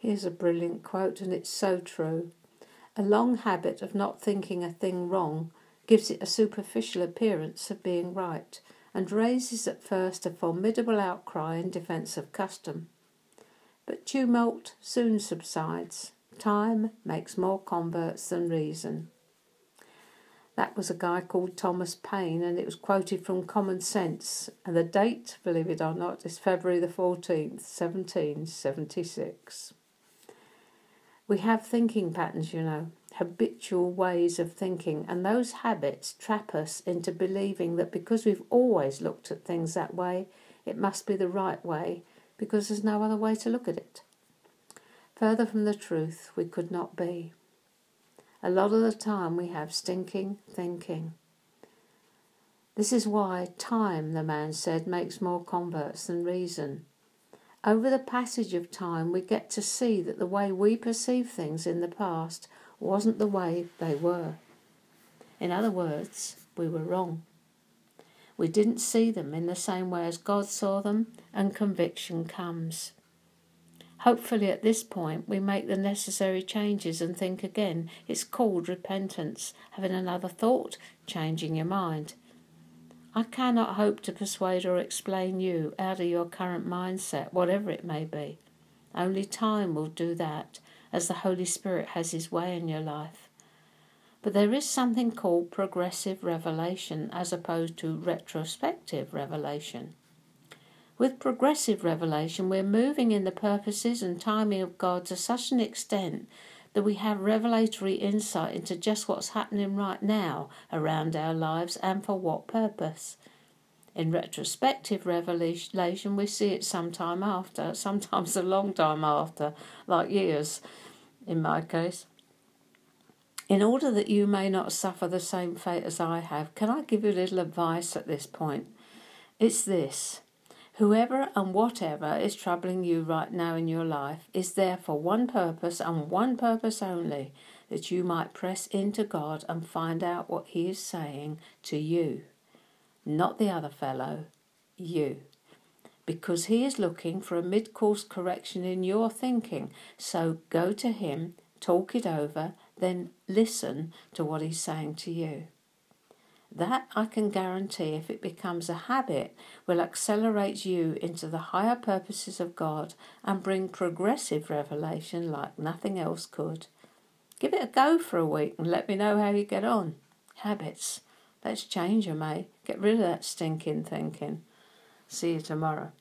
Here's a brilliant quote, and it's so true. A long habit of not thinking a thing wrong gives it a superficial appearance of being right, and raises at first a formidable outcry in defence of custom. But tumult soon subsides. Time makes more converts than reason. That was a guy called Thomas Paine, and it was quoted from Common Sense. And the date, believe it or not, is February the 14th, 1776. We have thinking patterns, you know, habitual ways of thinking, and those habits trap us into believing that because we've always looked at things that way, it must be the right way because there's no other way to look at it. Further from the truth, we could not be. A lot of the time we have stinking thinking. This is why time, the man said, makes more converts than reason. Over the passage of time, we get to see that the way we perceive things in the past wasn't the way they were. In other words, we were wrong. We didn't see them in the same way as God saw them, and conviction comes. Hopefully, at this point, we make the necessary changes and think again. It's called repentance, having another thought, changing your mind. I cannot hope to persuade or explain you out of your current mindset, whatever it may be. Only time will do that, as the Holy Spirit has His way in your life. But there is something called progressive revelation as opposed to retrospective revelation. With progressive revelation, we're moving in the purposes and timing of God to such an extent that we have revelatory insight into just what's happening right now around our lives and for what purpose. In retrospective revelation, we see it some time after, sometimes a long time after, like years in my case. In order that you may not suffer the same fate as I have, can I give you a little advice at this point? It's this Whoever and whatever is troubling you right now in your life is there for one purpose and one purpose only that you might press into God and find out what He is saying to you. Not the other fellow, you. Because He is looking for a mid course correction in your thinking. So go to Him, talk it over, then listen to what He's saying to you. That I can guarantee, if it becomes a habit, will accelerate you into the higher purposes of God and bring progressive revelation like nothing else could. Give it a go for a week and let me know how you get on. Habits. Let's change them, eh? Get rid of that stinking thinking. See you tomorrow.